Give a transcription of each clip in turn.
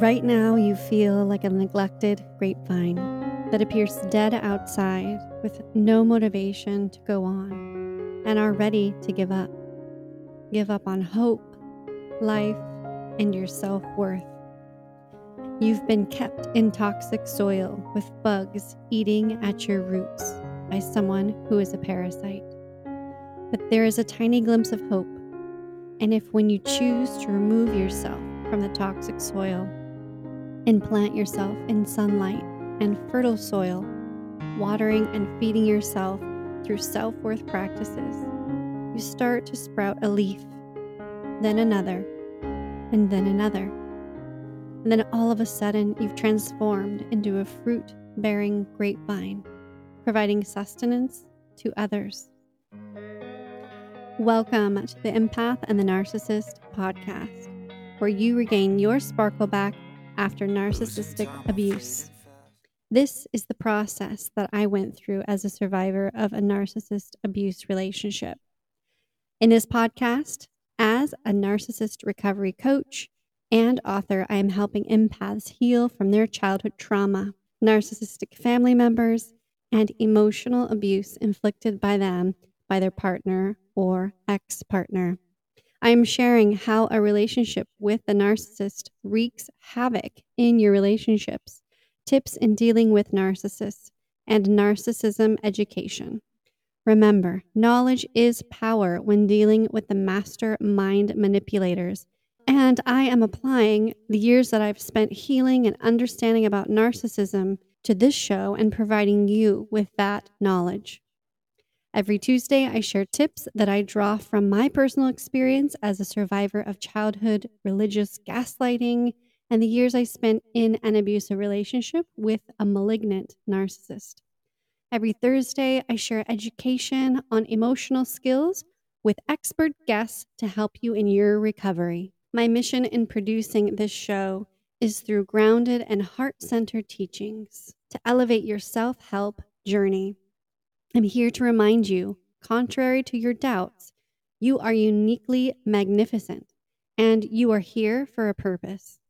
Right now, you feel like a neglected grapevine that appears dead outside with no motivation to go on and are ready to give up. Give up on hope, life, and your self worth. You've been kept in toxic soil with bugs eating at your roots by someone who is a parasite. But there is a tiny glimpse of hope. And if when you choose to remove yourself from the toxic soil, and plant yourself in sunlight and fertile soil, watering and feeding yourself through self worth practices, you start to sprout a leaf, then another, and then another. And then all of a sudden, you've transformed into a fruit bearing grapevine, providing sustenance to others. Welcome to the Empath and the Narcissist podcast, where you regain your sparkle back after narcissistic abuse. This is the process that I went through as a survivor of a narcissist abuse relationship. In this podcast, as a narcissist recovery coach and author, I am helping empaths heal from their childhood trauma, narcissistic family members, and emotional abuse inflicted by them by their partner or ex partner. I am sharing how a relationship with a narcissist wreaks havoc in your relationships, tips in dealing with narcissists, and narcissism education. Remember, knowledge is power when dealing with the master mind manipulators. And I am applying the years that I've spent healing and understanding about narcissism to this show and providing you with that knowledge. Every Tuesday, I share tips that I draw from my personal experience as a survivor of childhood religious gaslighting and the years I spent in an abusive relationship with a malignant narcissist. Every Thursday, I share education on emotional skills with expert guests to help you in your recovery. My mission in producing this show is through grounded and heart centered teachings to elevate your self help journey. I'm here to remind you, contrary to your doubts, you are uniquely magnificent and you are here for a purpose.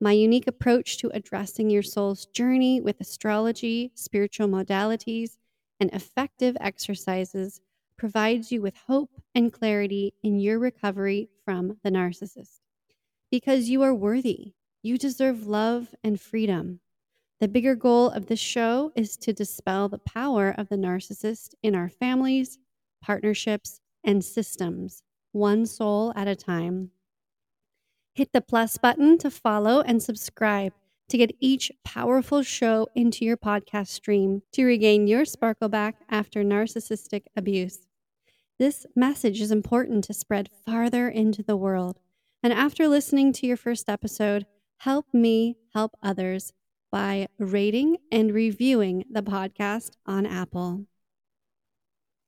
My unique approach to addressing your soul's journey with astrology, spiritual modalities, and effective exercises provides you with hope and clarity in your recovery from the narcissist. Because you are worthy, you deserve love and freedom. The bigger goal of this show is to dispel the power of the narcissist in our families, partnerships, and systems, one soul at a time. Hit the plus button to follow and subscribe to get each powerful show into your podcast stream to regain your sparkle back after narcissistic abuse. This message is important to spread farther into the world. And after listening to your first episode, help me help others by rating and reviewing the podcast on Apple.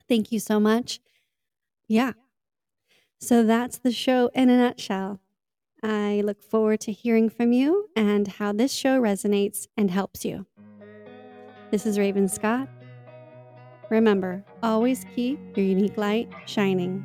Thank you so much. Yeah. So that's the show in a nutshell. I look forward to hearing from you and how this show resonates and helps you. This is Raven Scott. Remember, always keep your unique light shining.